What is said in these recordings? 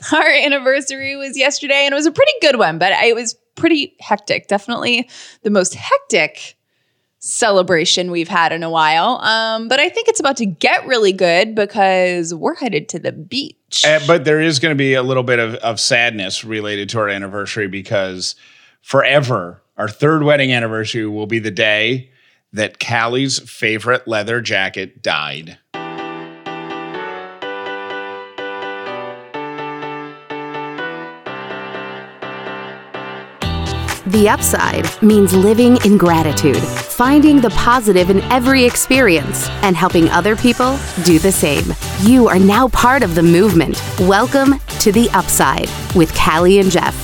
Our anniversary was yesterday and it was a pretty good one, but it was pretty hectic. Definitely the most hectic celebration we've had in a while. Um, but I think it's about to get really good because we're headed to the beach. Uh, but there is going to be a little bit of, of sadness related to our anniversary because forever, our third wedding anniversary will be the day that Callie's favorite leather jacket died. The upside means living in gratitude, finding the positive in every experience, and helping other people do the same. You are now part of the movement. Welcome to The Upside with Callie and Jeff.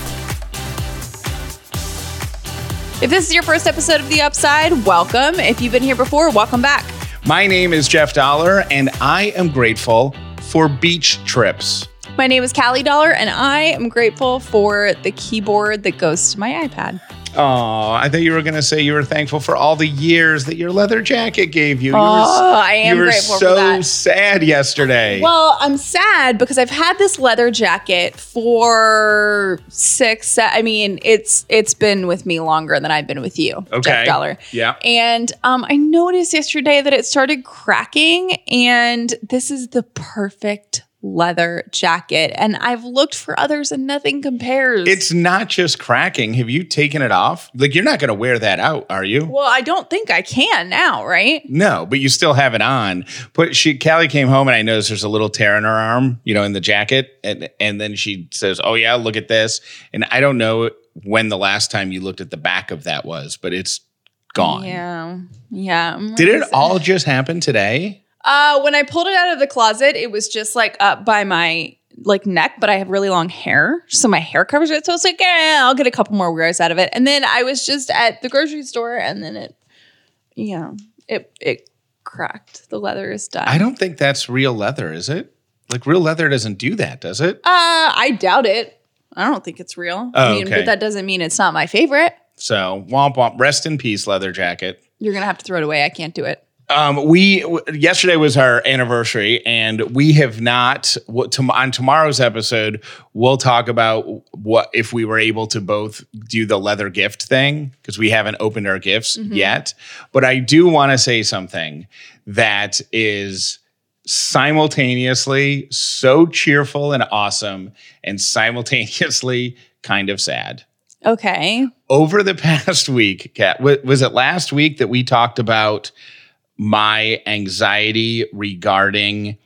If this is your first episode of The Upside, welcome. If you've been here before, welcome back. My name is Jeff Dauler, and I am grateful for beach trips. My name is Callie Dauler, and I am grateful for the keyboard that goes to my iPad. Oh, I thought you were going to say you were thankful for all the years that your leather jacket gave you. you oh, I am you were grateful so for that. sad yesterday. Well, I'm sad because I've had this leather jacket for six. I mean, it's it's been with me longer than I've been with you, Okay. Jeff Dauler. Yeah. And um, I noticed yesterday that it started cracking, and this is the perfect leather jacket. And I've looked for others, and nothing compares. it's not just cracking. Have you taken it off? Like, you're not going to wear that out, are you? well, I don't think I can now, right? No, but you still have it on. But she, Callie came home and I noticed there's a little tear in her arm, you know, in the jacket, and and then she says, "Oh yeah, look at this." And I don't know when the last time you looked at the back of that was, but it's gone. Yeah, yeah. Did it all just happen today? Uh, when I pulled it out of the closet, it was just like up by my like neck, but I have really long hair, so my hair covers it. So it's like, eh, I'll get a couple more wears out of it. And then I was just at the grocery store, and then it, yeah, it it cracked. The leather is done. I don't think that's real leather, is it? Like real leather doesn't do that, does it? Uh, I doubt it. I don't think it's real. I Oh, mean, okay. but that doesn't mean it's not my favorite. So womp womp. Rest in peace, leather jacket. You're gonna have to throw it away. I can't do it. Um, we w- yesterday was our anniversary, and we have not. What tom- on tomorrow's episode, we'll talk about what if we were able to both do the leather gift thing because we haven't opened our gifts yet. But I do want to say something that is simultaneously so cheerful and awesome, and simultaneously kind of sad Okay. over the past week, Kat, wa- was it last week that we talked about my anxiety regarding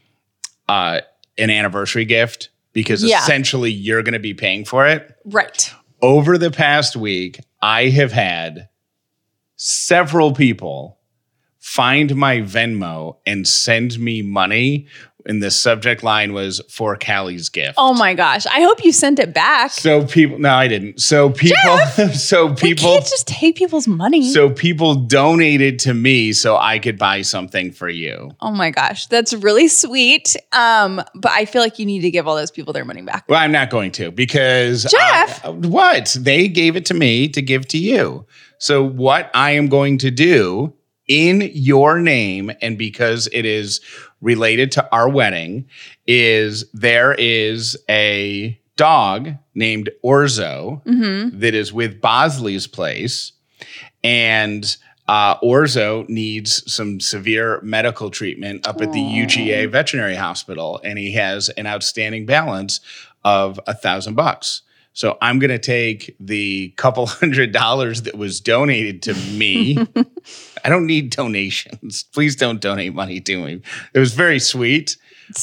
uh, an anniversary gift? Because Yeah. essentially you're going to be paying for it. Right. Over the past week, I have had several people find my Venmo and send me money. And the subject line was for Callie's gift. Oh my gosh. I hope you sent it back. So people, no, I didn't. So people, so we people, can't just take people's money. so people donated to me so I could buy something for you. Oh my gosh, that's really sweet. Um, but I feel like you need to give all those people their money back. Well, I'm not going to because Jeff! I- what they gave it to me to give to you. So what I am going to do in your name and because it is related to our wedding is there is a dog named Orzo that is with Bosley's place and uh, Orzo needs some severe medical treatment up at the UGA Veterinary Hospital, and he has an outstanding balance of a thousand bucks. So I'm going to take the couple hundred dollars that was donated to me. I don't need donations. Please don't donate money to me. It was very sweet.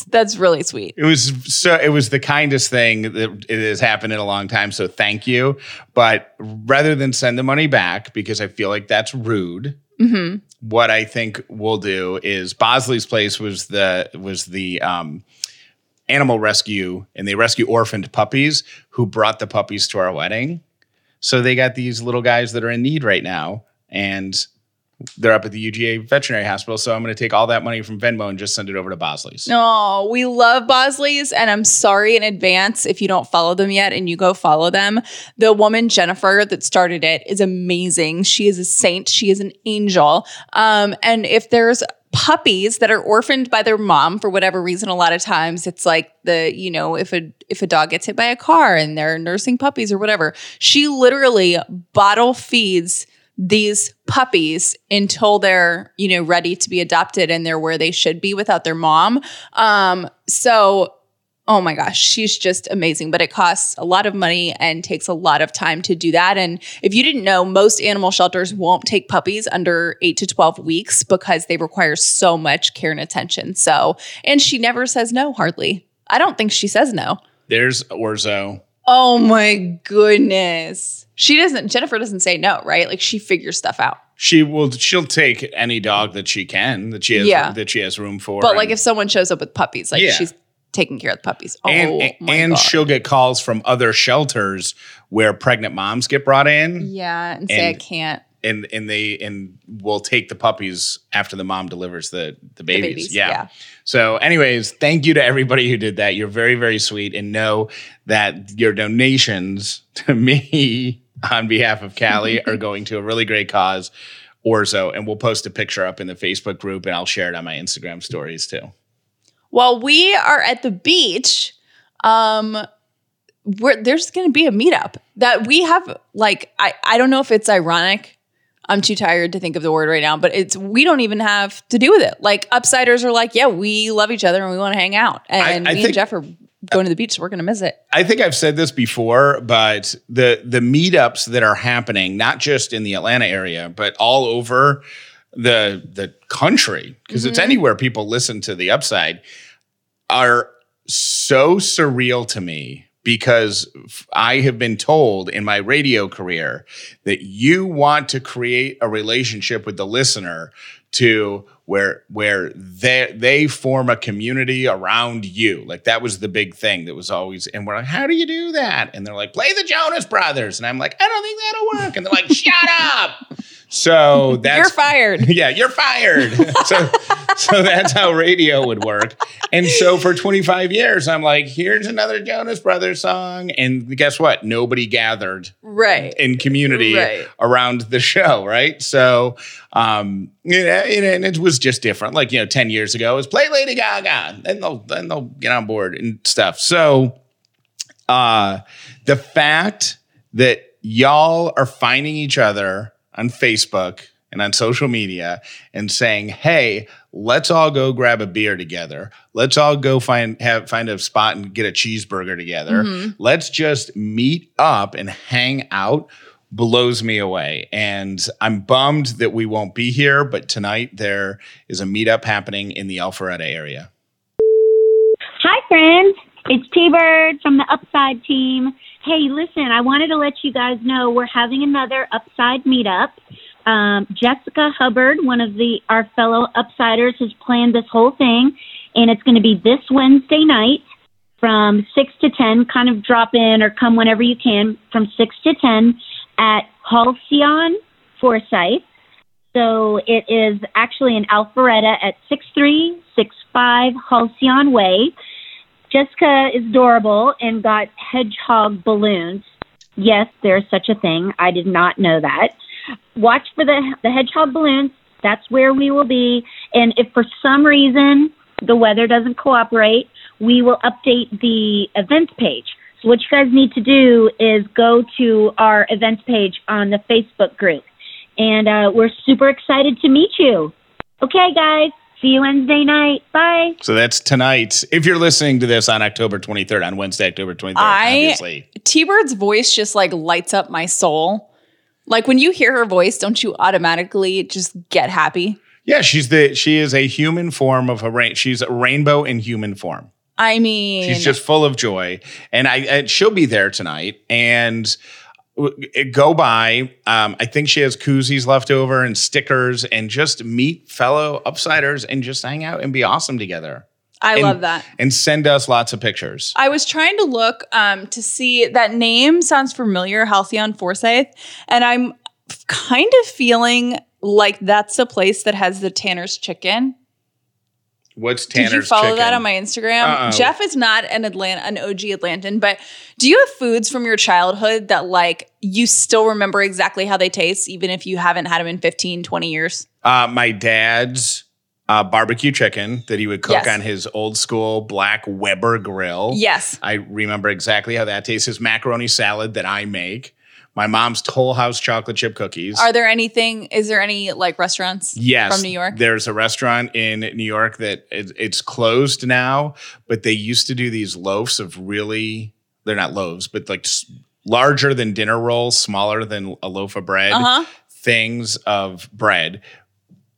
That's really sweet. It was so it was the kindest thing that it has happened in a long time. So thank you. But rather than send the money back, because I feel like that's rude, what I think we'll do is Bosley's place was the was the um, animal rescue, and they rescue orphaned puppies who brought the puppies to our wedding. So they got these little guys that are in need right now, and they're up at the UGA Veterinary Hospital. So I'm going to take all that money from Venmo and just send it over to Bosley's. No, we love Bosley's, and I'm sorry in advance if you don't follow them yet and you go follow them. The woman, Jennifer, that started it is amazing. She is a saint, she is an angel. Um, and if there's puppies that are orphaned by their mom for whatever reason a lot of times it's like the you know if a if a dog gets hit by a car and they're nursing puppies or whatever she literally bottle feeds these puppies until they're you know ready to be adopted and they're where they should be without their mom um so oh my gosh, she's just amazing. But it costs a lot of money and takes a lot of time to do that. And if you didn't know, most animal shelters won't take puppies under eight to 12 weeks because they require so much care and attention. So, and she never says no, hardly. I don't think she says no. There's Orzo. Oh my goodness. She doesn't, Jennifer doesn't say no, right? Like she figures stuff out. She will. She'll take any dog that she can that she has Yeah. that she has room for. But like and- if someone shows up with puppies, like Yeah. she's taking care of the puppies. Oh and my and God. she'll get calls from other shelters where pregnant moms get brought in yeah, and say I and- can't. and and they and will take the puppies after the mom delivers the the babies. babies, yeah. So anyways, thank you to everybody who did that. You're very very sweet and know that your donations to me on behalf of Callie are going to a really great cause. Orzo, and we'll post a picture up in the Facebook group and I'll share it on my Instagram stories too. While we are at the beach, um, we're, there's going to be a meetup that we have. Like, I, I don't know if it's ironic. I'm too tired to think of the word right now, but it's we don't even have to do with it. Like, upsiders are like, yeah, we love each other and we want to hang out, and I me think- and Jeff are going to the beach, so we're going to miss it. I think I've said this before, but the the meetups that are happening, not just in the Atlanta area, but all over the the country, because it's mm-hmm. anywhere people listen to the upside, are so surreal to me because I have been told in my radio career that you want to create a relationship with the listener to where where they they form a community around you. Like that was the big thing that was always and we're like, how do you do that? And they're like, play the Jonas Brothers. And I'm like, I don't think that'll work. And they're like, shut up. So that's You're fired. yeah, you're fired. so, so that's how radio would work. And so for 25 years, I'm like, here's another Jonas Brothers song. And guess what? Nobody gathered right. in community Right. around the show, right? So, um, you know, and and it was just different. Like, you know, 10 years ago, it was play Lady Gaga, and they'll, then they'll get on board and stuff. So, uh, the fact that y'all are finding each other on Facebook and on social media and saying, "Hey, let's all go grab a beer together. Let's all go find have find a spot and get a cheeseburger together. Mm-hmm. Let's just meet up and hang out." blows me away and i'm bummed that we won't be here but tonight there is a meetup happening in the alpharetta area Hi, friends. It's T Bird from the Upside team. Hey, listen, I wanted to let you guys know we're having another Upside meetup. Um, Jessica Hubbard, one of the our fellow Upsiders, has planned this whole thing, and it's going to be this Wednesday night from six to ten. Kind of drop in or come whenever you can from six to ten at Halcyon Forsyth. So it is actually in Alpharetta at 6365 Halcyon Way. Jessica is adorable and got hedgehog balloons. Yes, there's such a thing. I did not know that. Watch for the the hedgehog balloons. That's where we will be. And if for some reason the weather doesn't cooperate, we will update the events page. So what you guys need to do is go to our events page on the Facebook group. And uh, we're super excited to meet you. Okay, guys. See you Wednesday night. Bye. so that's tonight if you're listening to this on october 23rd on wednesday october 23rd I- obviously T Bird's voice just like lights up my soul. Like when you hear her voice, don't you automatically just get happy? yeah she's the she is a human form of a rain she's a rainbow in human form I mean, She's just full of joy, and I and she'll be there tonight. And w- go by. Um, I think she has koozies left over and stickers, and just meet fellow upsiders and just hang out and be awesome together. I and- love that. And send us lots of pictures. I was trying to look um, to see that name sounds familiar, Halcyon Forsyth, and I'm kind of feeling like that's a place that has the Tanner's Chicken. What's Tanner's Did you follow chicken? that on my Instagram? Uh-oh. Jeff is not an Atlanta, an OG Atlantan, but do you have foods from your childhood that like you still remember exactly how they taste, even if you haven't had them in 15, 20 years? Uh, my dad's uh, barbecue chicken that he would cook Yes. on his old school black Weber grill. Yes. I remember exactly how that tastes. His macaroni salad that I make. My mom's Toll House chocolate chip cookies. Are there anything? Is there any like restaurants? Yes, from New York. There's a restaurant in New York that it, it's closed now, but they used to do these loaves of really. They're not loaves, but like larger than dinner rolls, smaller than a loaf of bread. Uh huh. Things of bread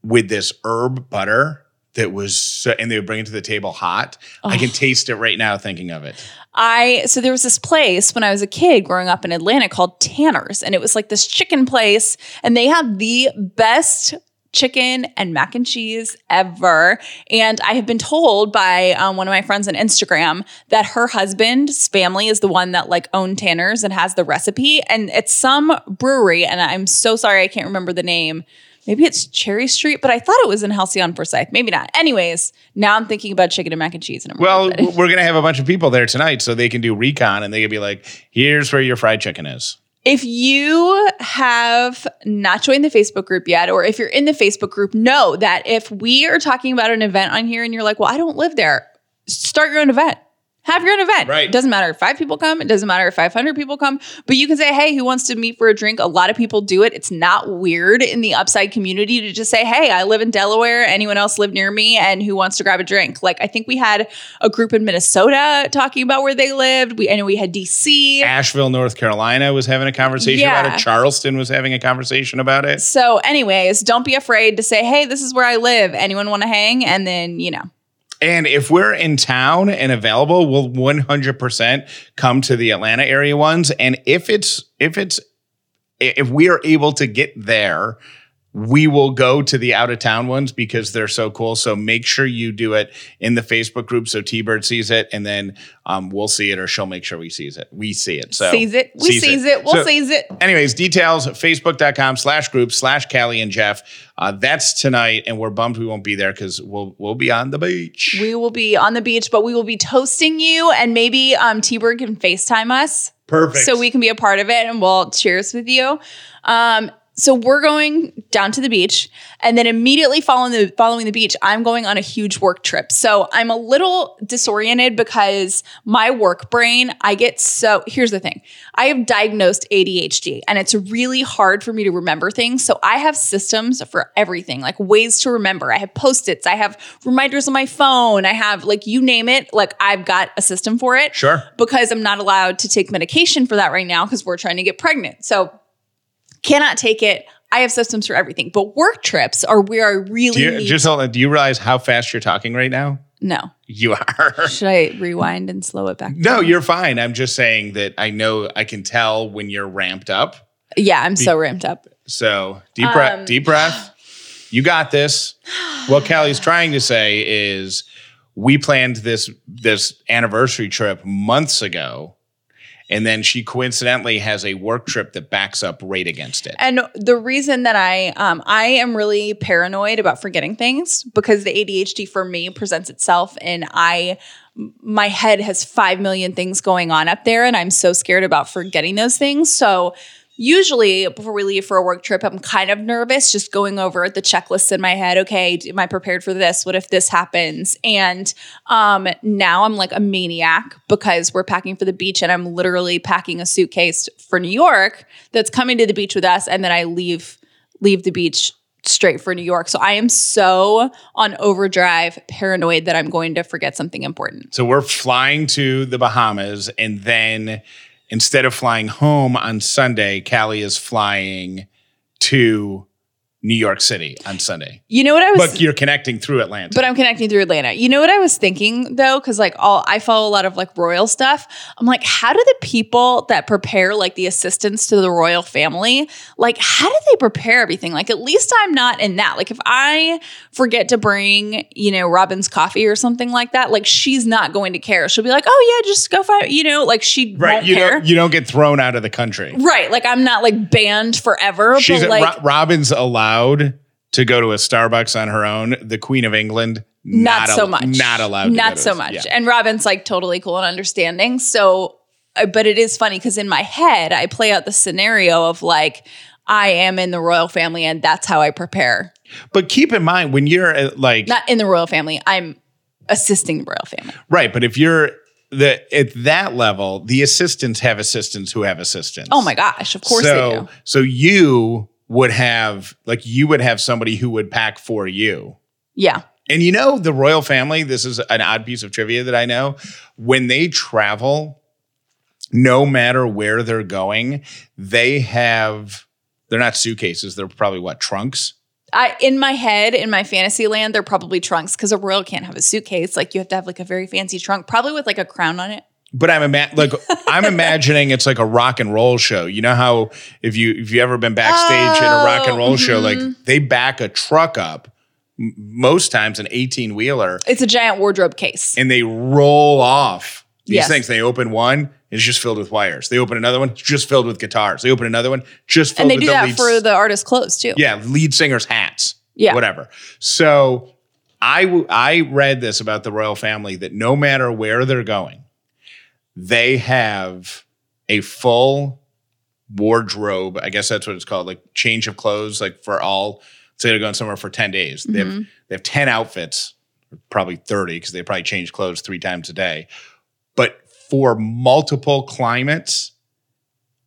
with this herb butter that was, so, and they would bring it to the table hot. I can taste it right now thinking of it. I so there was this place when I was a kid growing up in Atlanta called Tanner's, and it was like this chicken place, and they had the best chicken and mac and cheese ever. And I have been told by um, one of my friends on Instagram that her husband's family is the one that like owned Tanner's and has the recipe, and it's some brewery, and I'm so sorry I can't remember the name. Maybe it's Cherry Street, but I thought it was in Halcyon Forsyth. Maybe not. Anyways, now I'm thinking about chicken and mac and cheese, and I'm Well, excited. we're gonna have a bunch of people there tonight, so they can do recon, and they can be like, "Here's where your fried chicken is." If you have not joined the Facebook group yet, or if you're in the Facebook group, know that if we are talking about an event on here and you're like, well, I don't live there, start your own event. Have your own event. Right. It doesn't matter if five people come. It doesn't matter if 500 people come. But you can say, hey, who wants to meet for a drink? A lot of people do it. It's not weird in the upside community to just say, hey, I live in Delaware. Anyone else live near me? And who wants to grab a drink? Like, I think we had a group in Minnesota talking about where they lived. We, I know we had DC. Asheville, North Carolina was having a conversation about it. Charleston was having a conversation about it. So, anyways, don't be afraid to say, hey, this is where I live. Anyone want to hang? And then, you know, And if we're in town and available, we'll 100% come to the Atlanta area ones. And if it's, if it's, if we are able to get there, we will go to the out of town ones because they're so cool. So make sure you do it in the Facebook group so T Bird sees it and then um, we'll see it or she'll make sure we sees it. We see it. So seize it. We sees seize it. We'll So- seize it. Anyways, details facebook.com slash group slash Callie and Jeff. Uh, that's tonight, and we're bummed we won't be there because we'll we'll be on the beach. We will be on the beach, but we will be toasting you, and maybe um, T Bird can FaceTime us Perfect. so we can be a part of it, and we'll cheers with you. Um, so we're going down to the beach, and then immediately following the following the beach, I'm going on a huge work trip. So I'm a little disoriented because my work brain, I get so. Here's the thing: I have diagnosed ADHD, and it's really hard for me to remember things. So I have systems for everything, like ways to remember. I have post its, I have reminders on my phone, I have like you name it. Like I've got a system for it Sure. because I'm not allowed to take medication for that right now because we're trying to get pregnant. So cannot take it. I have systems for everything, but work trips are where I really Do you just hold on, do you realize how fast you're talking right now? no, You are. should I rewind and slow it back? No, you're fine. I'm just saying that I know I can tell when you're ramped up. Yeah, I'm so ramped up. So deep breath, Um, deep breath. You got this. What Callie's trying to say is we planned this this anniversary trip months ago. And then she coincidentally has a work trip that backs up right against it. And the reason that I um I am really paranoid about forgetting things because the ADHD for me presents itself and I my head has 5 million things going on up there and I'm so scared about forgetting those things. So usually before we leave for a work trip I'm kind of nervous just going over the checklist in my head. Okay, am I prepared for this? What if this happens? And um now I'm like a maniac because we're packing for the beach and I'm literally packing a suitcase for New York that's coming to the beach with us and then I leave leave the beach straight for New York. So I am so on overdrive paranoid that I'm going to forget something important. So we're flying to the Bahamas, and then instead of flying home on Sunday, Callie is flying to New York City on Sunday. You know what I was But you're connecting through Atlanta. But I'm connecting through Atlanta. You know what I was thinking though, because like all I follow a lot of like royal stuff. I'm like, how do the people that prepare like the assistants to the royal family, like how do they prepare everything? Like at least I'm not in that. Like if I forget to bring, you know, Robin's coffee or something like that, like she's not going to care. She'll be like, oh yeah, just go find, you know, like she right. won't You care. don't, you don't get thrown out of the country. right. Like I'm not like banned forever. She's but a, like Ro- Robin's allowed to go to a Starbucks on her own. The Queen of England, not, so al- much Not allowed. not so much yeah. and robin's like totally cool and understanding so uh, but it is funny because in my head i play out the scenario of like I am in the royal family and that's how I prepare. But keep in mind when you're uh, like Not in the royal family. I'm assisting the royal family. right, but if you're the at that level, the assistants have assistants who have assistants. Oh my gosh, of course so, they do. So you would have like you would have somebody who would pack for you. Yeah. And you know the royal family, this is an odd piece of trivia that I know. When they travel, no matter where they're going, they have they're not suitcases, they're probably what, trunks? I in my head, in my fantasy land, they're probably trunks because a royal can't have a suitcase. Like you have to have like a very fancy trunk, probably with like a crown on it. But I'm ima- like I'm imagining it's like a rock and roll show. You know how if you if you ever been backstage in a rock and roll show, like Mm-hmm. they back a truck up, m- most times an 18 wheeler, It's a giant wardrobe case. and they roll off these Yes. things. They open one, it's just filled with wires. They open another one, it's just filled with guitars. They open another one, just filled and they with do the that lead for the artist clothes too. yeah lead singers' hats. Yeah. whatever. So I w- I read this about the royal family that no matter where they're going, they have a full wardrobe. I guess that's what it's called, like change of clothes, like for all. Say they're going somewhere for ten days. They Mm-hmm. have they have ten outfits, probably thirty because they probably change clothes three times a day. But for multiple climates,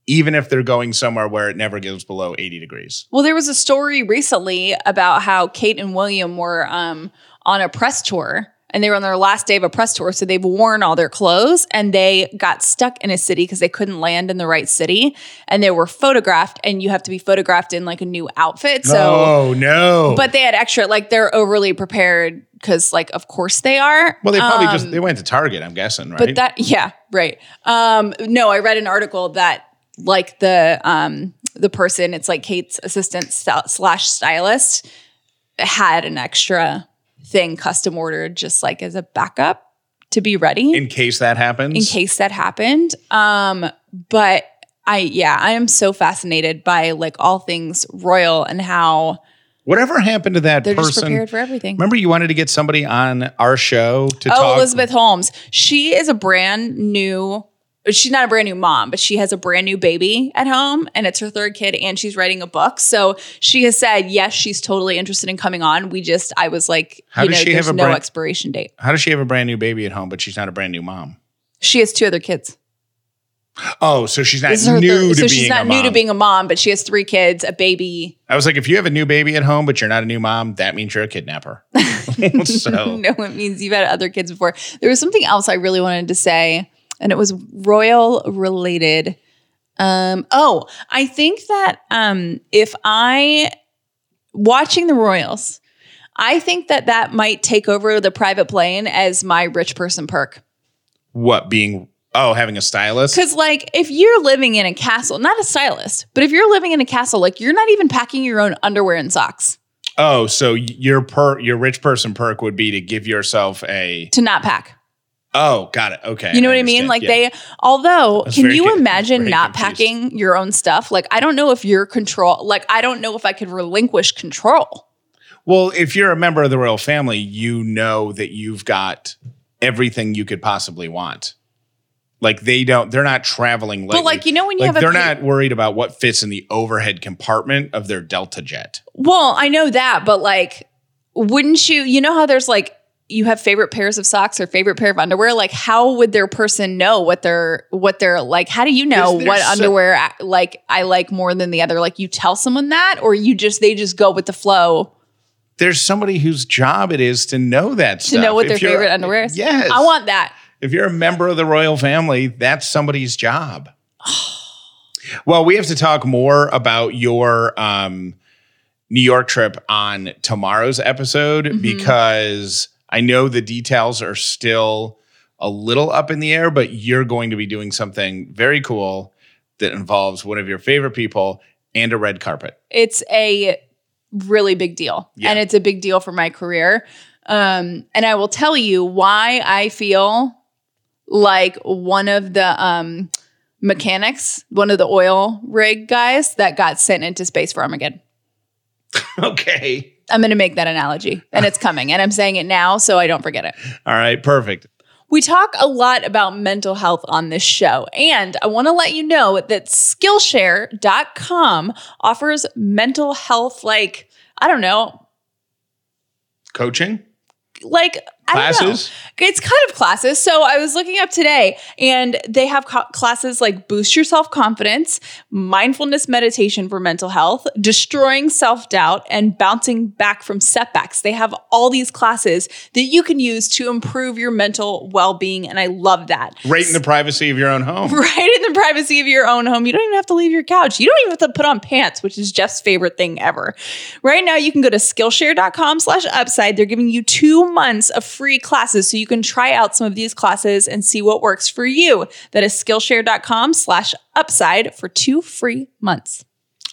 even if they're going somewhere where it never goes below eighty degrees. Well, there was a story recently about how Kate and William were um, on a press tour and they were on their last day of a press tour. So they've worn all their clothes and they got stuck in a city because they couldn't land in the right city. And they were photographed, and you have to be photographed in like a new outfit. So, oh no! but they had extra, like they're overly prepared because, like, of course they are. Well, they probably Um, just they went to Target, I'm guessing, right? But that, yeah, right. Um, no, I read an article that like the um the person, it's like Kate's assistant st- slash stylist, had an extra thing custom ordered just like as a backup to be ready in case that happens. in case that happened. Um, but I yeah, I am so fascinated by like all things royal and how Whatever happened to that they're just person? prepared for everything. Remember, you wanted to get somebody on our show to Oh, talk. Elizabeth Holmes. She is a brand new. She's not a brand new mom, but she has a brand new baby at home, and it's her third kid, and she's writing a book. So she has said yes, she's totally interested in coming on. We just, I was like, How you does know, she there's have a no brand- expiration date. How does she have a brand new baby at home, but she's not a brand new mom? She has two other kids. Oh, so she's not This is her new third, to so being she's not a new to being a mom, but she has three kids, a baby. I was like, if you have a new baby at home, but you're not a new mom, that means you're a kidnapper. so no, it means you've had other kids before. There was something else I really wanted to say, and it was royal related. Um, oh, I think that um, if I watching the Royals, I think that that might take over the private plane as my rich person perk. what being? Oh, having a stylist. Because, like, if you're living in a castle, not a stylist, but if you're living in a castle, like, you're not even packing your own underwear and socks Oh, so your per your rich person perk would be to give yourself a. to not pack. Oh, got it. Okay, You know what I mean? Like Yeah. they, although, can you imagine not confused. packing your own stuff? Like, I don't know if you're control, like, I don't know if I could relinquish control. Well, if you're a member of the royal family, you know that you've got everything you could possibly want. Like they don't, they're not traveling. But, like, you know, when you like have a they're not worried about what fits in the overhead compartment of their Delta jet. Well, I know that, but like, wouldn't you, you know how there's like, you have favorite pairs of socks or favorite pair of underwear? Like, how would their person know what they're, what they're like? How do you know what so- underwear, I- like, I like more than the other? Like, you tell someone that, or you just, they just go with the flow There's somebody whose job it is to know that to stuff. know what If their favorite underwear is? Yes, I want that. If you're a member of the royal family, that's somebody's job. well, we have to talk more about your um, New York trip on tomorrow's episode Mm-hmm. because I know the details are still a little up in the air, but you're going to be doing something very cool that involves one of your favorite people and a red carpet. it's a really big deal Yeah. and it's a big deal for my career um, and i will tell you why i feel like one of the um, mechanics one of the oil rig guys that got sent into space for armageddon okay. I'm going to make that analogy and it's coming and i'm saying it now so i don't forget it All right. Perfect. We talk a lot about mental health on this show, and I want to let you know that Skillshare.com offers mental health, like, I don't know, Coaching like I don't know. Classes. It's kind of classes. So I was looking up today and they have co- classes like boost your self confidence, mindfulness meditation for mental health, destroying self doubt, and bouncing back from setbacks. They have all these classes that you can use to improve your mental well being. And I love that. Right in the privacy of your own home. Right in the privacy of your own home. You don't even have to leave your couch. You don't even have to put on pants, which is Jeff's favorite thing ever. Right now, you can go to Skillshare.com slash upside. They're giving you two months of free classes so you can try out some of these classes and see what works for you. That is Skillshare.com slash upside for two free months.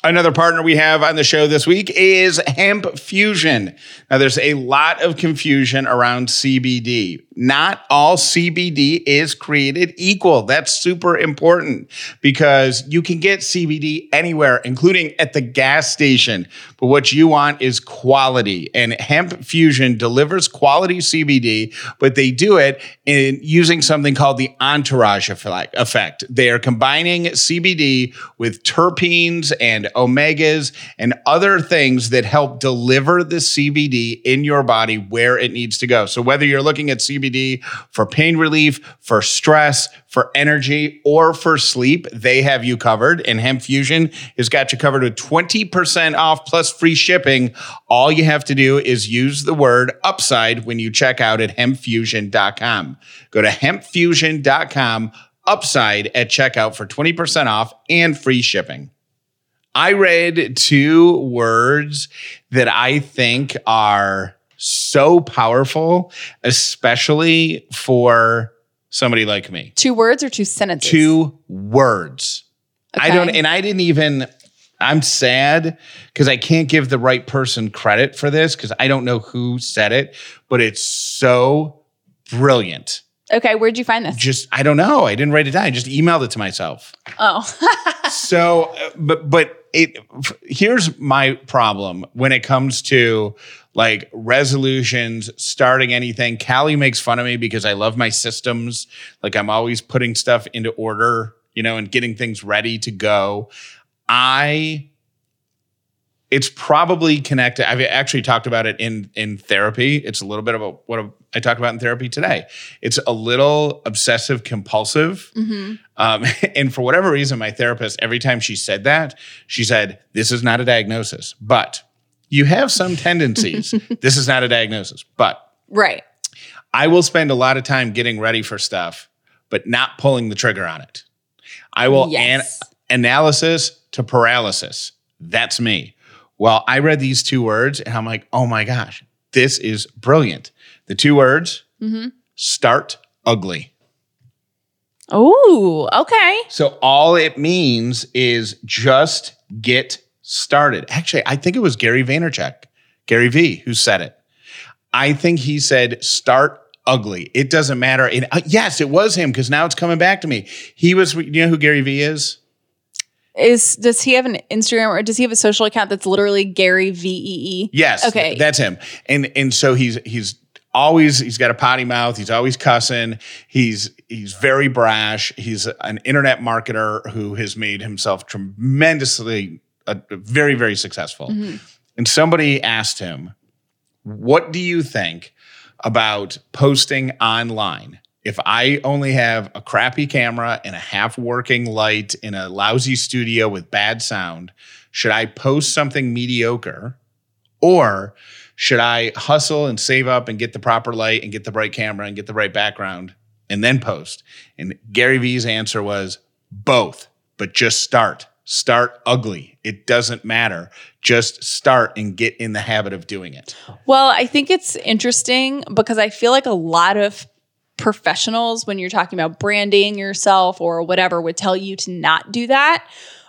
Another partner we have on the show this week is Hempfusion. Now, there's a lot of confusion around CBD. Not all CBD is created equal. That's super important because you can get CBD anywhere, including at the gas station. But what you want is quality. And Hempfusion delivers quality CBD, but they do it in using something called the entourage effect-. They are combining CBD with terpenes and omegas and other things that help deliver the CBD in your body where it needs to go. So whether you're looking at CBD for pain relief, for stress, for energy, or for sleep, they have you covered. And Hempfusion has got you covered with 20% off plus free shipping. All you have to do is use the word upside when you check out at hempfusion.com. Go to hempfusion.com upside at checkout for 20% off and free shipping. I read two words that I think are so powerful, especially for somebody like me. Two words or two sentences? Two words. I don't, and I didn't even, I'm sad because I can't give the right person credit for this because I don't know who said it, but it's so brilliant. Okay, where'd you find this? Just, I don't know. I didn't write it down. I just emailed it to myself. Oh, so but but it here's my problem when it comes to like resolutions starting anything callie makes fun of me because i love my systems like i'm always putting stuff into order you know and getting things ready to go i it's probably connected i've actually talked about it in in therapy it's a little bit about what i talked about in therapy today it's a little obsessive compulsive um, and for whatever reason, my therapist, every time she said that, she said, This is not a diagnosis, but you have some tendencies. this is not a diagnosis, but right. I will spend a lot of time getting ready for stuff, but not pulling the trigger on it. I will Yes. an- analysis to paralysis. That's me. Well, I read these two words and I'm like, oh my gosh, this is brilliant. The two words start ugly. Oh, okay. So all it means is just get started. Actually, I think it was Gary Vaynerchuk, Gary V, who said it. I think he said start ugly. It doesn't matter. And uh, yes, it was him because now it's coming back to me. He was. You know who Gary V is? Is does he have an Instagram or does he have a social account that's literally Gary V E E? Yes. Okay. That's him. And and so he's he's always he's got a potty mouth. He's always cussing. He's he's very brash. He's an internet marketer who has made himself tremendously uh, very very successful. And somebody asked him, "What do you think about posting online?" If I only have a crappy camera and a half working light in a lousy studio with bad sound, should I post something mediocre or should I hustle and save up and get the proper light and get the right camera and get the right background and then post? And Gary Vee's answer was both, but just start. Start ugly. It doesn't matter. Just start and get in the habit of doing it. Well, I think it's interesting because I feel like a lot of professionals, when you're talking about branding yourself or whatever, would tell you to not do that.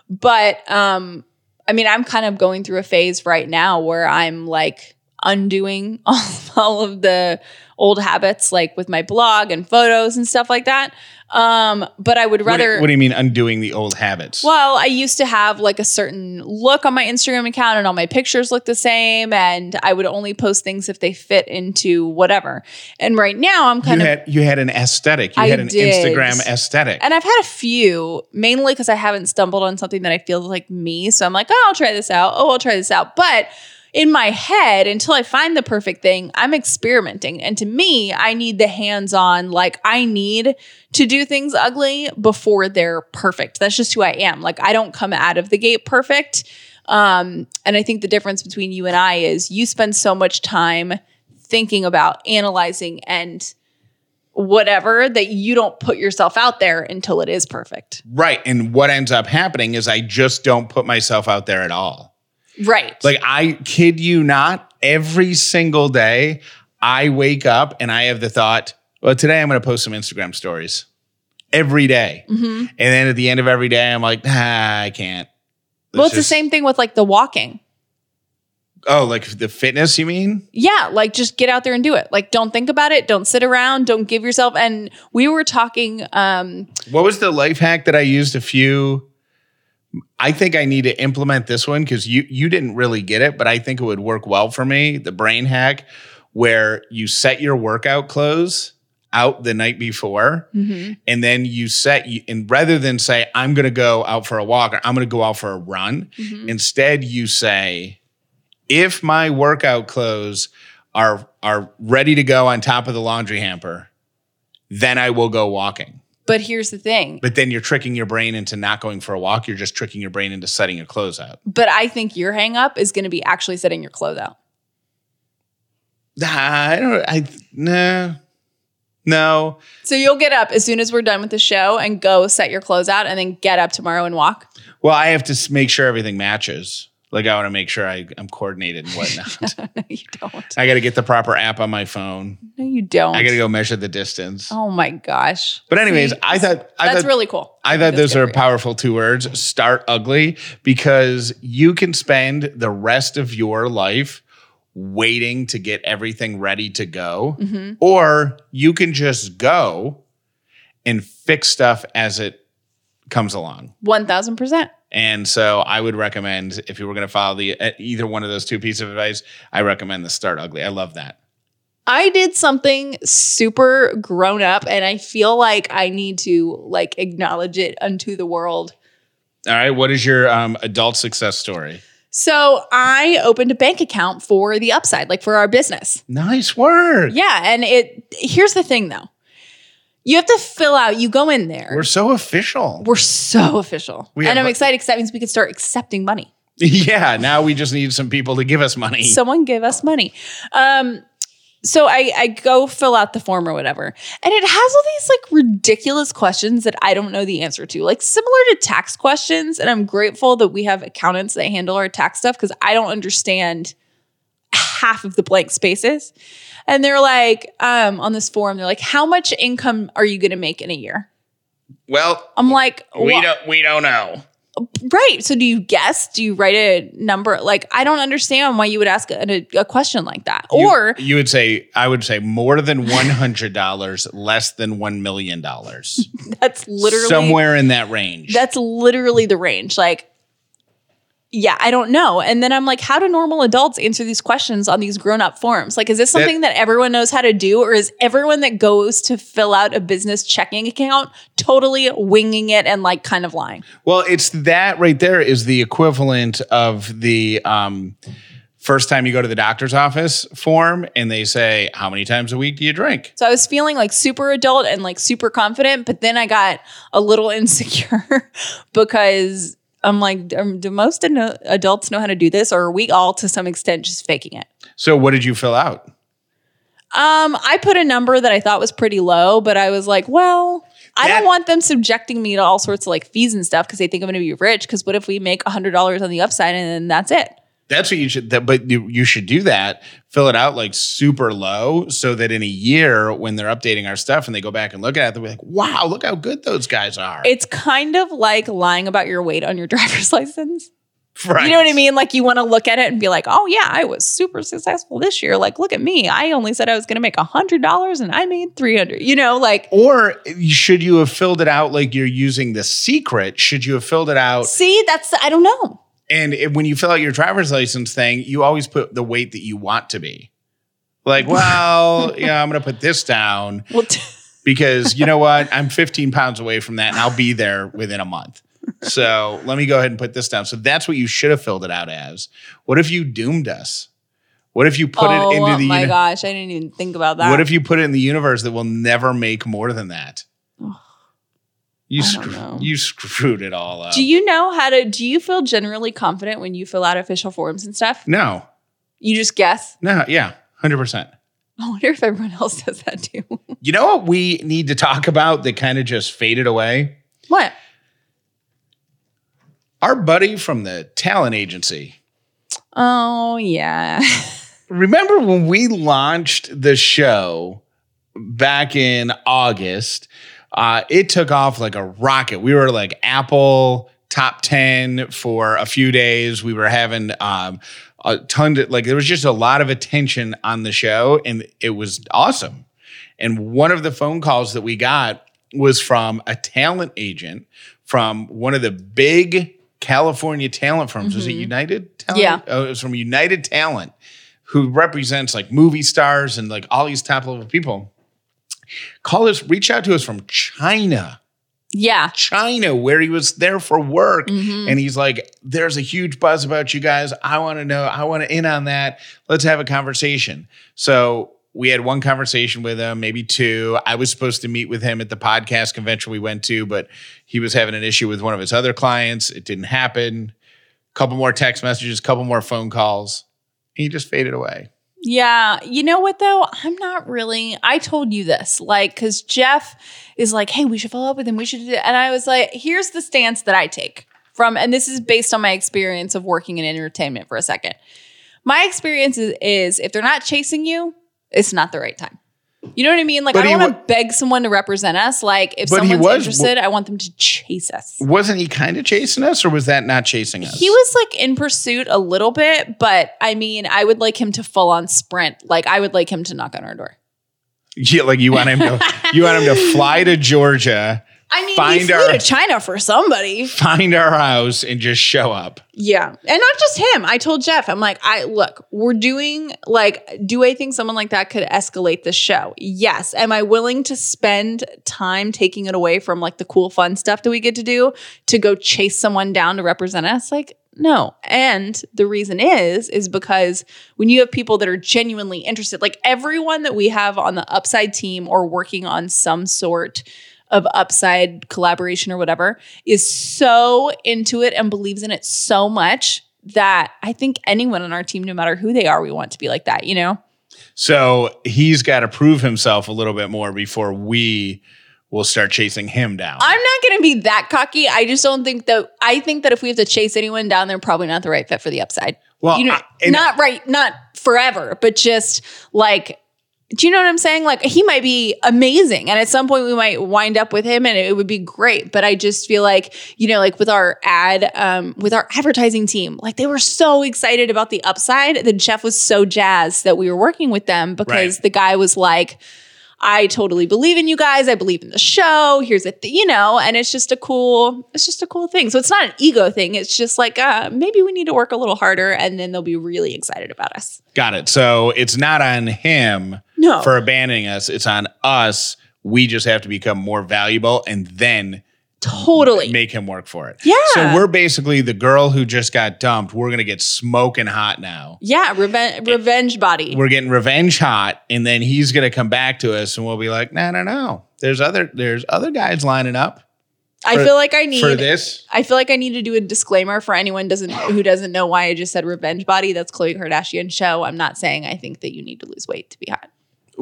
But um, I mean, I'm kind of going through a phase right now where I'm like, undoing all, all of the old habits, like with my blog and photos and stuff like that. Um, but I would What do- rather. what do you mean undoing the old habits? Well, I used to have like a certain look on my Instagram account and all my pictures look the same and I would only post things if they fit into whatever. And right now I'm you kind of had you had an aesthetic. You I had an did. Instagram aesthetic. and I've had a few, mainly because I haven't stumbled on something that I feel like me. So I'm like, oh, I'll try this out. Oh, I'll try this out. But in my head, until I find the perfect thing, I'm experimenting. And to me, I need the hands on, like, I need to do things ugly before they're perfect. That's just who I am. Like, I don't come out of the gate perfect. Um, and I think the difference between you and I is you spend so much time thinking about analyzing and whatever that you don't put yourself out there until it is perfect. right. And what ends up happening is I just don't put myself out there at all. Right. Like I kid you not, every single day I wake up and I have the thought, well, today I'm going to post some Instagram stories every day. Mm-hmm. And then at the end of every day, I'm like, ah, I can't. well, it's the same thing with like the walking. Oh, like the fitness, you mean? Yeah, like just get out there and do it. Like don't think about it, don't sit around, don't give yourself and we were talking um What was the life hack that I used a few? I think I need to implement this one because you you didn't really get it, but I think it would work well for me. The brain hack where you set your workout clothes out the night before mm-hmm. and then you set and rather than say I'm going to go out for a walk or I'm going to go out for a run, mm-hmm. instead you say if my workout clothes are are ready to go on top of the laundry hamper, then I will go walking. But here's the thing. But then you're tricking your brain into not going for a walk. You're just tricking your brain into setting your clothes out. But I think your hang up is going to be actually setting your clothes out. I don't. I no, no. So you'll get up as soon as we're done with the show and go set your clothes out and then get up tomorrow and walk. Well, I have to make sure everything matches. Like I want to make sure I, I'm coordinated and whatnot. no, you don't. I got to get the proper app on my phone. No, you don't. I got to go measure the distance. Oh my gosh. But anyways, See, I thought I that's thought, really cool. I thought that's those are powerful two words. Start ugly because you can spend the rest of your life waiting to get everything ready to go, Mm-hmm. or you can just go and fix stuff as it comes along. 1000%. And so I would recommend if you were going to follow the uh, either one of those two pieces of advice, I recommend the start ugly. I love that. I did something super grown up and I feel like I need to like acknowledge it unto the world. All right, what is your um, adult success story? So I opened a bank account for the upside, like for our business. Nice work. Yeah. And it here's the thing though. You have to fill out, you go in there. We're so official. We're so official. We and I'm excited because that means we can start accepting money. Yeah, now we just need some people to give us money. Someone give us money. Um, so I, I go fill out the form or whatever. And it has all these like ridiculous questions that I don't know the answer to, like similar to tax questions. And I'm grateful that we have accountants that handle our tax stuff because I don't understand half of the blank spaces. And they're like, um, on this form, they're like, how much income are you going to make in a year? well, I'm like, we "Wha- don't we don't know. Right. So do you guess? Do you write a number? Like, I don't understand why you would ask a, a question like that. You- Or you would say I would say more than one hundred dollars, less than one million dollars. that's literally somewhere in that range. That's literally the range. Like, yeah, I don't know. And then I'm like, how do normal adults answer these questions on these grown up forms? Like, is this something that, everyone knows how to do? Or is everyone that goes to fill out a business checking account totally winging it and like kind of lying? well, it's that right there is the equivalent of the um, first time you go to the doctor's office form, and they say how many times a week do you drink? So I was feeling like super adult and like super confident, but then I got a little insecure because I'm like, um, do most ad- adults know how to do this, or are we all to some extent just faking it? So what did you fill out? Um, I put a number that I thought was pretty low, but I was like, well, I That- don't want them subjecting me to all sorts of like fees and stuff because they think I'm going to be rich. Because what if we make a hundred dollars on the upside and then that's it? That's what you should. That, but you, you should do that. Fill it out like super low, so that in a year when they're updating our stuff and they go back and look at it, they'll be like, "Wow, look how good those guys are." It's kind of like lying about your weight on your driver's license. Right. You know what I mean? Like you want to look at it and be like, oh yeah, I was super successful this year. Like, look at me. I only said I was gonna make a hundred dollars and I made three hundred. You know, like Or should you have filled it out like you're using the secret? Should you have filled it out? see, that's I don't know. And it- when you fill out your driver's license thing, you always put the weight that you want to be. Like, well, yeah, I'm going to put this down Well, t- because you know what? I'm 15 pounds away from that and I'll be there within a month. So let me go ahead and put this down. So that's what you should have filled it out as. What if you doomed us? What if you put oh it into the Oh my uni- gosh, I didn't even think about that. What if you put it in the universe that will never make more than that? You, I don't screw- you screwed it all up. do you know how to? Do you feel generally confident when you fill out official forms and stuff? no, You just guess. no, yeah, 100%. I wonder if everyone else does that too. You know what we need to talk about that kind of just faded away? what? Our buddy from the talent agency. Oh yeah. Remember when we launched the show back in August? Uh, it took off like a rocket. We were like Apple top 10 for a few days. We were having um, a ton of like, there was just a lot of attention on the show, and it was awesome. And one of the phone calls that we got was from a talent agent from one of the big California talent firms. Was it United Talent? Yeah. Oh, it was from United Talent, who represents like movie stars and like all these top level people. Call us, reach out to us from China. yeah. China, where he was there for work. Mm-hmm. And he's like, There's a huge buzz about you guys. I want to know, I want to in on that. Let's have a conversation. So we had one conversation with him, maybe two. I was supposed to meet with him at the podcast convention we went to, but he was having an issue with one of his other clients. It didn't happen. A Couple more text messages, couple more phone calls. And He just faded away. Yeah. You know what though? I'm not really. I told you this, like, because Jeff is like, hey, we should follow up with him. We should do it. And I was like, here's the stance that I take from, and this is based on my experience of working in entertainment for a second. My experience is, is if they're not chasing you, it's not the right time. You know what I mean? Like, But I don't want to wa- beg someone to represent us. Like, if someone's was- interested, I want them to chase us. Wasn't he kind of chasing us, or was that not chasing us? He was like in pursuit a little bit, but I mean, I would like him to full on sprint. Like, I would like him to knock on our door. Yeah, like you want him to you want him to fly to Georgia, I mean, Find he flew our- to China for somebody. find our house, and just show up. Yeah. And not just him. I told Jeff, I'm like, I look, we're doing like, do I think someone like that could escalate the show? Yes. Am I willing to spend time taking it away from like the cool, fun stuff that we get to do to go chase someone down to represent us? Like, no. And the reason is, is because when you have people that are genuinely interested, like everyone that we have on the upside team or working on some sort of upside collaboration or whatever is so into it and believes in it so much that I think anyone on our team, no matter who they are, we want to be like that, you know? So he's got to prove himself a little bit more before we will start chasing him down. I'm not going to be that cocky. I just don't think that, I think that if we have to chase anyone down, they're probably not the right fit for the upside. Well, you know, I- not right, not forever, but just like, do you know what I'm saying? Like he might be amazing. And at some point we might wind up with him and it would be great. But I just feel like, you know, like with our ad, um, with our advertising team, like they were so excited about the upside The Jeff was so jazzed that we were working with them because Right. the guy was like, I totally believe in you guys. I believe in the show. Here's a, th- you know, and it's just a cool, it's just a cool thing. So it's not an ego thing. It's just like, uh, maybe we need to work a little harder and then they'll be really excited about us. got it. So it's not on him No. for abandoning us. It's on us. We just have to become more valuable and then Totally. make him work for it. Yeah. So we're basically the girl who just got dumped. We're gonna get smoking hot now. yeah. Revenge, revenge body. We're getting revenge hot, and then he's gonna come back to us, and we'll be like, no, no, no. There's other there's other guys lining up I feel like I need for this. I feel like I need to do a disclaimer for anyone doesn't who doesn't know why I just said revenge body. That's Khloe Kardashian show. I'm not saying I think that you need to lose weight to be hot.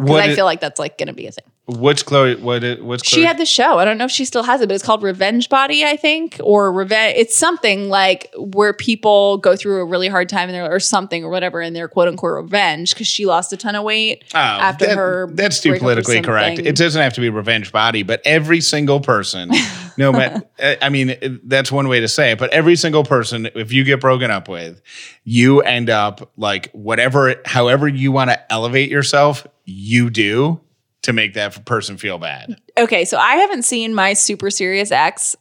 What I is- feel like that's like gonna be a thing. What's Khloe? What? i- What's Khloe? She had the show. I don't know if she still has it, but it's called Revenge Body, I think, or Revenge. It's something like where people go through a really hard time and they're, or something or whatever, and they're quote unquote revenge because she lost a ton of weight Oh, after that- her. That's too politically correct. It doesn't have to be revenge body, but every single person, no matter, eh, I mean, eh, that's one way to say it, but every single person, if you get broken up with, you end up like whatever, however you want to elevate yourself, you do to make that person feel bad. Okay, so I haven't seen my super serious ex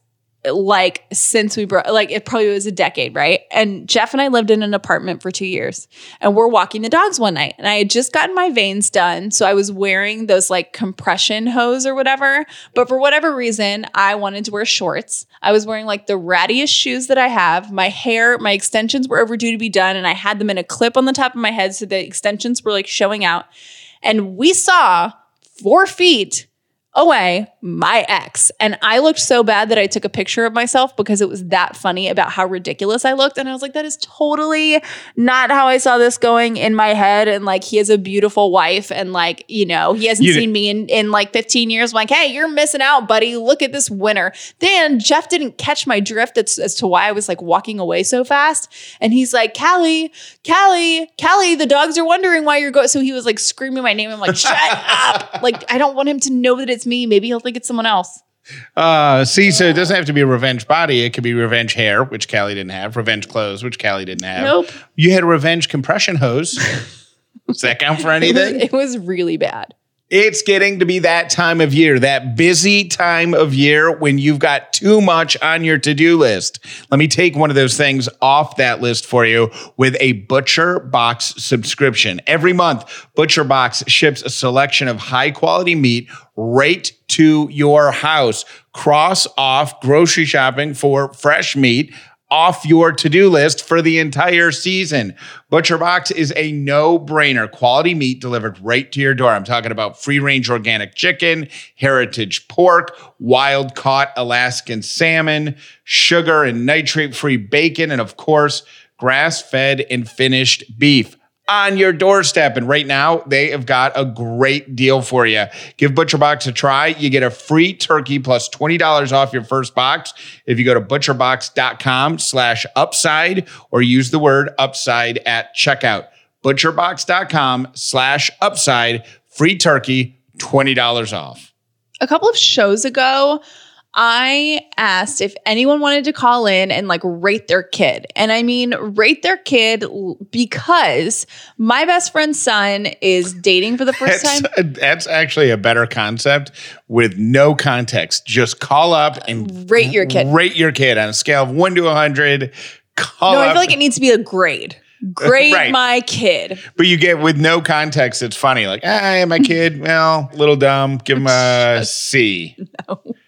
like since we broke like it probably was a decade, right? And Jeff and I lived in an apartment for 2 years. And we're walking the dogs one night and I had just gotten my veins done, so I was wearing those like compression hose or whatever, but for whatever reason, I wanted to wear shorts. I was wearing like the rattiest shoes that I have. My hair, my extensions were overdue to be done and I had them in a clip on the top of my head so the extensions were like showing out. And we saw 4 feet away my ex. And I looked so bad that I took a picture of myself because it was that funny about how ridiculous I looked. And I was like, that is totally not how I saw this going in my head. And like, he has a beautiful wife. And like, you know, he hasn't You seen me in, in like 15 years. I'm like, hey, you're missing out, buddy. Look at this winner. Then Jeff didn't catch my drift as, as to why I was like walking away so fast. And he's like, Callie, Callie, Callie, the dogs are wondering why you're going. So he was like screaming my name. I'm like, shut up. Like, I don't want him to know that it's me. Maybe he'll think it's someone else. Uh, see, so it doesn't have to be a revenge body. It could be revenge hair, which Callie didn't have, revenge clothes, which Callie didn't have. Nope. You had a revenge compression hose. Does that count for anything? it was really bad. It's getting to be that time of year, that busy time of year when you've got too much on your to do list. Let me take one of those things off that list for you with a Butcher Box subscription. Every month, Butcher Box ships a selection of high quality meat right to your house. Cross off grocery shopping for fresh meat off your to-do list for the entire season. Butcher Box is a no-brainer. Quality meat delivered right to your door. I'm talking about free-range organic chicken, heritage pork, wild-caught Alaskan salmon, sugar and nitrate-free bacon, and of course, grass-fed and finished beef on your doorstep. And right now, they have got a great deal for you. Give ButcherBox a try. You get a free turkey plus $20 off your first box if you go to butcherbox.com slash upside or use the word upside at checkout. Butcherbox.com slash upside, free turkey, $20 off. A couple of shows ago, I asked if anyone wanted to call in and like rate their kid. And I mean, rate their kid because my best friend's son is dating for the first That's, time. that's actually a better concept with no context. Just call up and Rate your kid. Rate your kid on a scale of one to 100. Call No, I feel like it needs to be a grade. Grade Right. my kid. But you get with no context, it's funny. Like, ah, my kid, well, little dumb. Give him a C.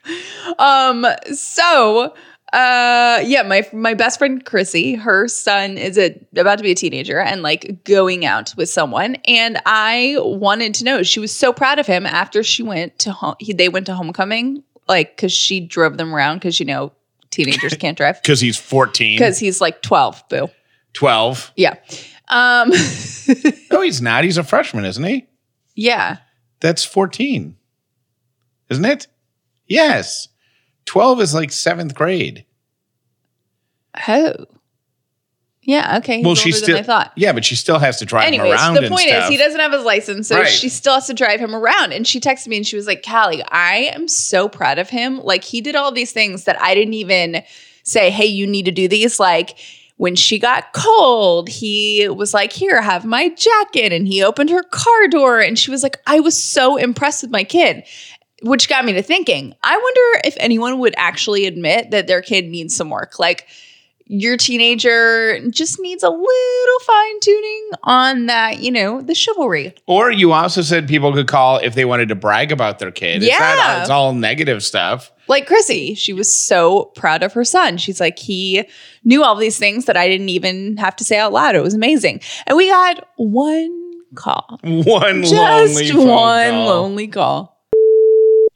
Um, so uh yeah, my my best friend Chrissy, her son is a about to be a teenager and like going out with someone. And I wanted to know, she was so proud of him after she went to home he, they went to homecoming, like because she drove them around because you know teenagers can't drive. Because he's 14, Because he's like 12, boo. 12. Yeah. Um No, he's not. He's a freshman, isn't he? yeah. That's 14, isn't it? Yes. 12 is like seventh grade. Oh. Yeah, okay. Well, older she than still, I thought. yeah, but she still has to drive him Anyways, around the point is he doesn't have his license, so Right. she still has to drive him around. And she texted me and she was like, Callie, I am so proud of him. Like he did all these things that I didn't even say, hey, you need to do these. Like when she got cold, he was like, Here, have my jacket. And he opened her car door. And she was like, I was so impressed with my kid. Which got me to thinking, I wonder if anyone would actually admit that their kid needs some work. Like your teenager just needs a little fine tuning on that, you know, the chivalry. Or you also said people could call if they wanted to brag about their kid. It's, Yeah. not, it's all negative stuff. Like Chrissy, she was so proud of her son. She's like, he knew all these things that I didn't even have to say out loud. It was amazing. And we got one call, One lonely call. just phone one call. lonely call.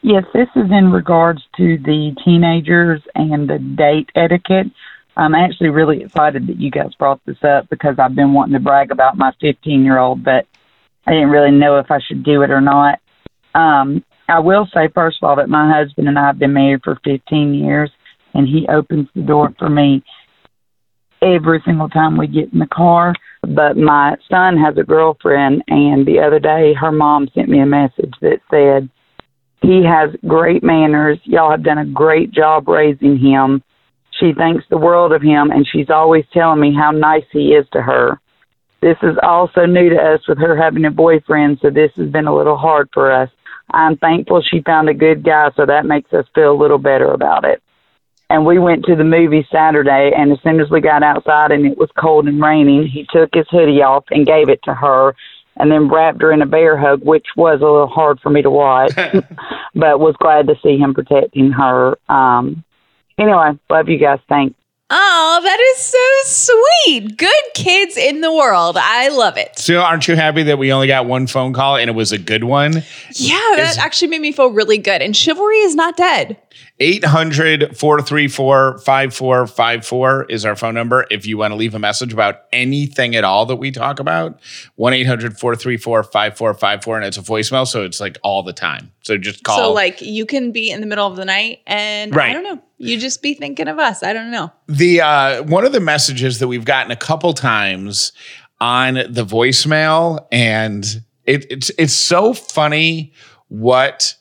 Yes, this is in regards to the teenagers and the date etiquette. I'm actually really excited that you guys brought this up because I've been wanting to brag about my 15 year old, but I didn't really know if I should do it or not. Um, I will say, first of all, that my husband and I have been married for 15 years, and he opens the door for me every single time we get in the car. But my son has a girlfriend, and the other day her mom sent me a message that said, He has great manners. Y'all have done a great job raising him. She thinks the world of him, and she's always telling me how nice he is to her. This is also new to us with her having a boyfriend, so this has been a little hard for us. I'm thankful she found a good guy, so that makes us feel a little better about it. And we went to the movie Saturday, and as soon as we got outside and it was cold and raining, he took his hoodie off and gave it to her and then wrapped her in a bear hug, which was a little hard for me to watch, but was glad to see him protecting her. Um, anyway, love you guys. Thanks. Oh, that is so sweet. Good kids in the world. I love it. So aren't you happy that we only got one phone call and it was a good one? Yeah, that Is- actually made me feel really good. And chivalry is not dead. 800 434 5454 is our phone number. If you want to leave a message about anything at all that we talk about, 1 800 434 5454. And it's a voicemail. So it's like all the time. So just call. So, like, you can be in the middle of the night and Right. I don't know, you just be thinking of us. I don't know. the uh, one of the messages that we've gotten a couple times on the voicemail, and it, it's it's so funny what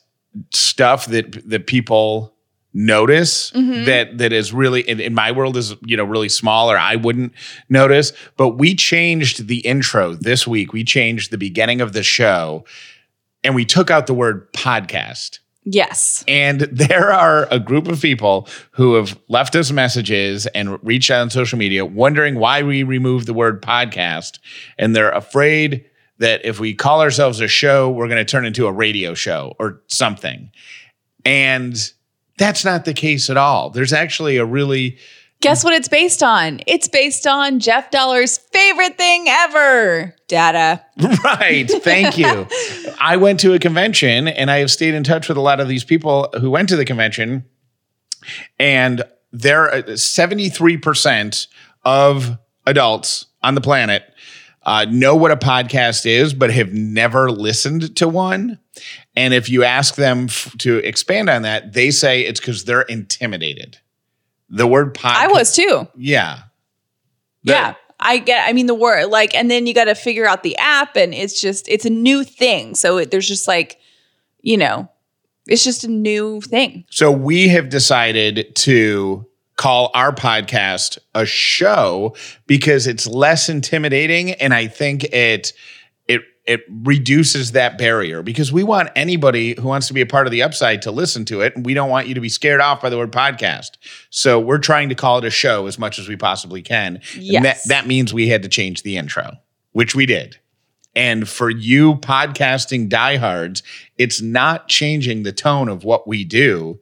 stuff that that people notice mm-hmm. that that is really in, in my world is you know really small or I wouldn't notice. But we changed the intro this week. We changed the beginning of the show, and we took out the word podcast. Yes. And there are a group of people who have left us messages and reached out on social media wondering why we removed the word podcast. And they're afraid that if we call ourselves a show, we're going to turn into a radio show or something. And that's not the case at all. There's actually a really Guess what it's based on? It's based on Jeff Dauler's favorite thing ever data. Right. Thank you. I went to a convention and I have stayed in touch with a lot of these people who went to the convention. And there are 73% of adults on the planet uh, know what a podcast is, but have never listened to one. And if you ask them f- to expand on that, they say it's because they're intimidated. The word podcast. I was too. Yeah. The- yeah. I get, I mean, the word, like, and then you got to figure out the app, and it's just, it's a new thing. So it, there's just like, you know, it's just a new thing. So we have decided to call our podcast a show because it's less intimidating and I think it it reduces that barrier because we want anybody who wants to be a part of the upside to listen to it and we don't want you to be scared off by the word podcast. So we're trying to call it a show as much as we possibly can. And that, Yes. that means we had to change the intro, which we did. And for you podcasting diehards, it's not changing the tone of what we do.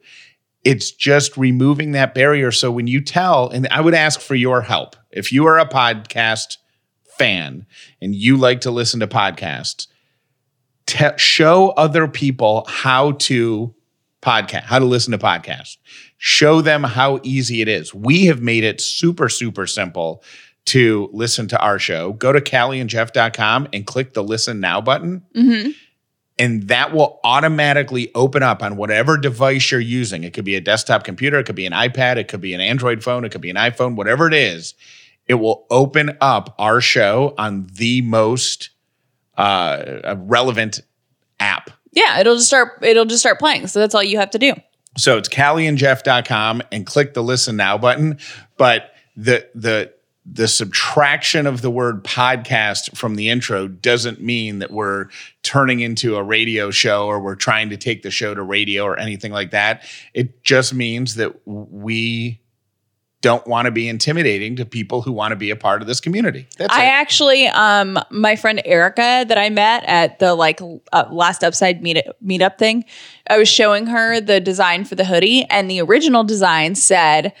It's just removing that barrier. So when you tell, and I would ask for your help, if you are a podcast fan and you like to listen to podcasts, te- show other people how to podcast, how to listen to podcasts. Show them how easy it is. We have made it super, super simple to listen to our show. Go to callieandjeff.com and click the listen now button Mm-hmm. and that will automatically open up on whatever device you're using. It could be a desktop computer, it could be an iPad, it could be an Android phone, it could be an iPhone, whatever it is. It will open up our show on the most uh, relevant app. Yeah. It'll just start, it'll just start playing. So that's all you have to do. So it's callieandjeff.com and click the listen now button. But the the the subtraction of the word podcast from the intro doesn't mean that we're turning into a radio show or we're trying to take the show to radio or anything like that. It just means that we don't want to be intimidating to people who want to be a part of this community. That's I it. actually, um, my friend Erica that I met at the like uh, last Upside meet meetup thing, I was showing her the design for the hoodie, and the original design said,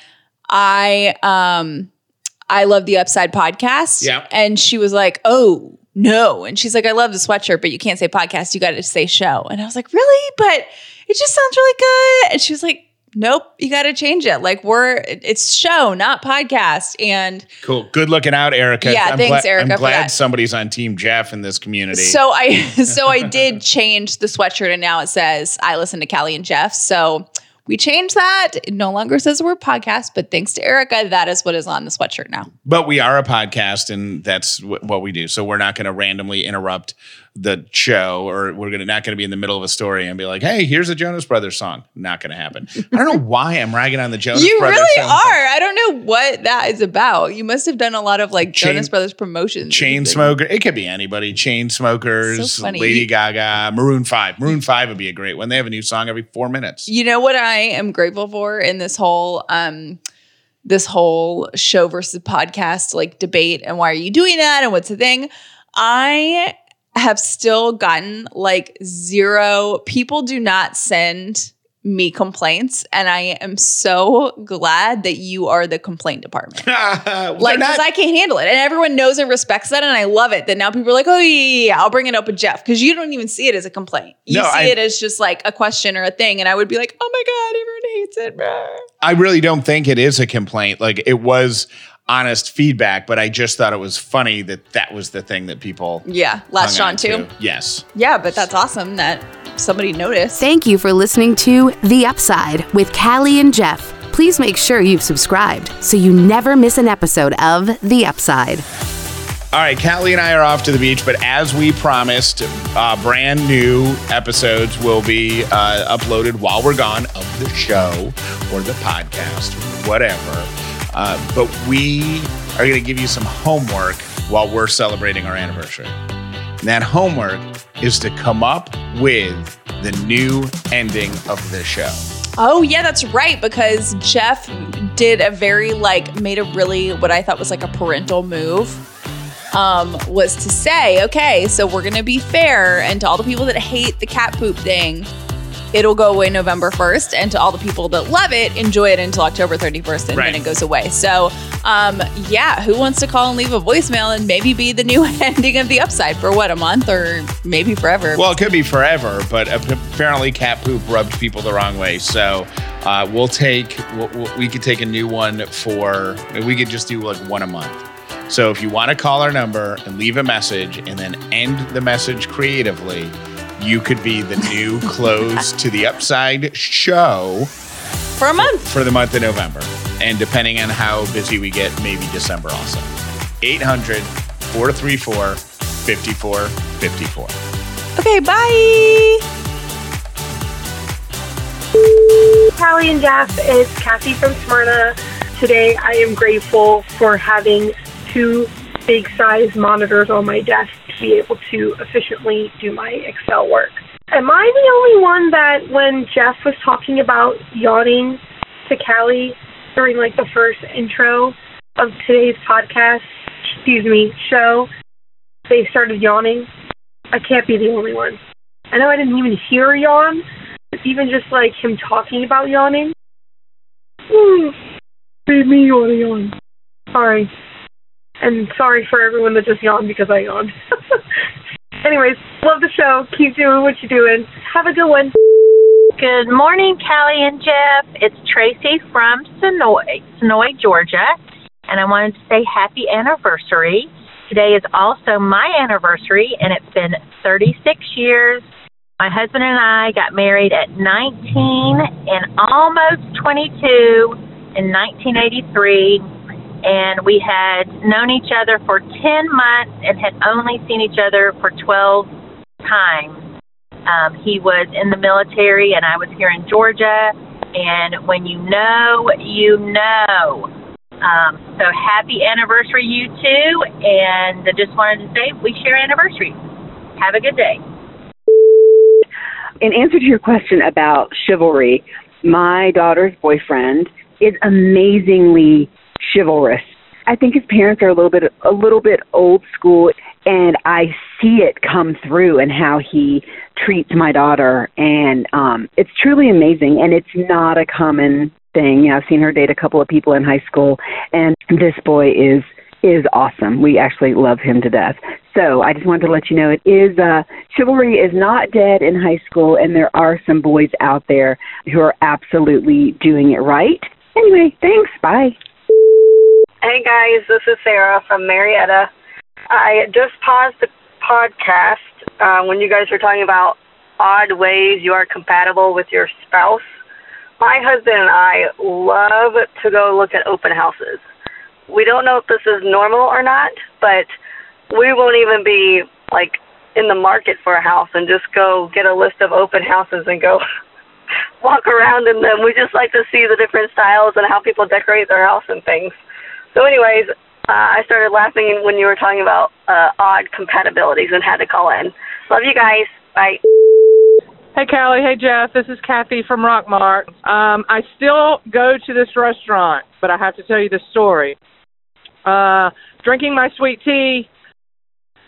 "I um, I love the Upside podcast." Yeah. and she was like, "Oh." No. And she's like, I love the sweatshirt, but you can't say podcast. You got to say show. And I was like, really? But it just sounds really good. And she was like, nope, you got to change it. Like we're it's show, not podcast. And Cool. Good looking out, Erica. Yeah, I'm thanks, gla- Erica, I'm glad somebody's on Team Jeff in this community. so I so I did change the sweatshirt and now it says I listen to Callie and Jeff. So we changed that. It no longer says we're podcast, but thanks to Erica, that is what is on the sweatshirt now. but we are a podcast, and that's wh- what we do. So we're not going to randomly interrupt the show, or we're gonna not going to be in the middle of a story and be like, "Hey, here's a Jonas Brothers song." Not going to happen. I don't know why I'm ragging on the Jonas you Brothers. You really song. are. I don't know what that is about. You must have done a lot of like Chain- Jonas Brothers promotions. Chain smoker. It could be anybody. Chainsmokers, So. Lady Gaga, Maroon Five. Maroon Five would be a great one. They have a new song every four minutes. You know what I am grateful for in this whole um this whole show versus podcast like debate and why are you doing that and what's the thing? I have still gotten like zero people do not send me complaints and I am so glad that you are the complaint department. Like, because I can't handle it. And everyone knows and respects that. And I love it that now people are like, oh, yeah, yeah, yeah, I'll bring it up with Jeff. Because you don't even see it as a complaint. You No, see I- it as just like a question or a thing. And I would be like, oh my God, everyone hates it. bruh." I really don't think it is a complaint. Like it was honest feedback, but I just thought it was funny that that was the thing that people Yeah. Latched hung on to. Yes. Yeah, but that's awesome that somebody noticed. Thank you for listening to The Upside with Callie and Jeff. Please make sure you've subscribed so you never miss an episode of The Upside. All right, Callie and I are off to the beach, but as we promised, uh, brand new episodes will be uh, uploaded while we're gone of the show or the podcast, whatever. Uh, but we are going to give you some homework while we're celebrating our anniversary. And that homework is to come up with the new ending of the show. Oh, yeah, that's right. Because Jeff did a very, like, made a really, what I thought was like a parental move. Um, was to say, okay, so we're gonna be fair, and to all the people that hate the cat poop thing, it'll go away November 1st, and to all the people that love it, enjoy it until October 31st, and Right. then it goes away. So, um, yeah, who wants to call and leave a voicemail and maybe be the new ending of the upside for what a month or maybe forever? Well, it could be forever, but apparently cat poop rubbed people the wrong way. So uh, we'll take, we'll, we'll- could take a new one for, we could just do like one a month. So if you want to call our number and leave a message and then end the message creatively, you could be the new close to the Upside show for a month. for the month of November. And depending on how busy we get, maybe December also. 800 434 5454. Okay, bye. Callie and Jeff, it's Kathy from Smyrna. Today I am grateful for having two big size monitors on my desk to be able to efficiently do my Excel work. Am I the only one that when Jeff was talking about yawning to Callie during like the first intro of today's podcast, excuse me, show, they started yawning? I can't be the only one. I know I didn't even hear yawn, even just like him talking about yawning. Hmm. Made me yawn. Sorry. And sorry for everyone that just yawned because I yawned. Anyways, love the show. Keep doing what you're doing. Have a good one. Good morning, Callie and Jeff. It's Tracy from Senoia, Senoia, Georgia, and I wanted to say happy anniversary. Today is also my anniversary, and it's been 36 years. My husband and I got married at 19 and almost 22 in 1983, and we had known each other for 10 months and had only seen each other for 12 times. Um, he was in the military, and I was here in Georgia. And when you know, you know. Um, so happy anniversary, you two. And I just wanted to say we share anniversaries. Have a good day. in answer to your question about chivalry, my daughter's boyfriend is amazingly chivalrous. I think his parents are a little bit a little bit old school and I see it come through in how he treats my daughter and um it's truly amazing and it's not a common thing. You know, I've seen her date a couple of people in high school and this boy is is awesome. We actually love him to death. So I just wanted to let you know it is uh, chivalry is not dead in high school, and there are some boys out there who are absolutely doing it right. Anyway, thanks. Bye. Hey guys, this is Sarah from Marietta. I just paused the podcast uh, when you guys were talking about odd ways you are compatible with your spouse. My husband and I love to go look at open houses. We don't know if this is normal or not, but we won't even be like in the market for a house and just go get a list of open houses and go walk around in them. We just like to see the different styles and how people decorate their house and things. So, anyways, uh, I started laughing when you were talking about uh, odd compatibilities and had to call in. Love you guys. Bye. Hey, Callie. Hey, Jeff. This is Kathy from Rockmart. Um, I still go to this restaurant, but I have to tell you the story. Uh, drinking my sweet tea,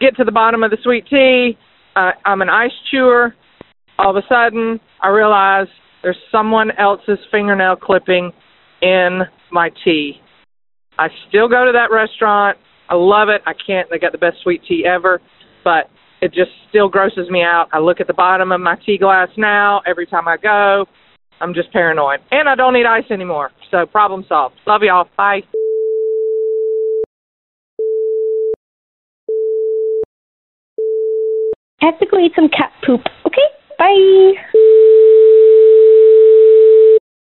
get to the bottom of the sweet tea. Uh, I'm an ice chewer. All of a sudden, I realize there's someone else's fingernail clipping in my tea. I still go to that restaurant. I love it. I can't. They got the best sweet tea ever, but it just still grosses me out. I look at the bottom of my tea glass now every time I go. I'm just paranoid. And I don't eat ice anymore. So problem solved. Love y'all. Bye. I have to go eat some cat poop. Okay, bye.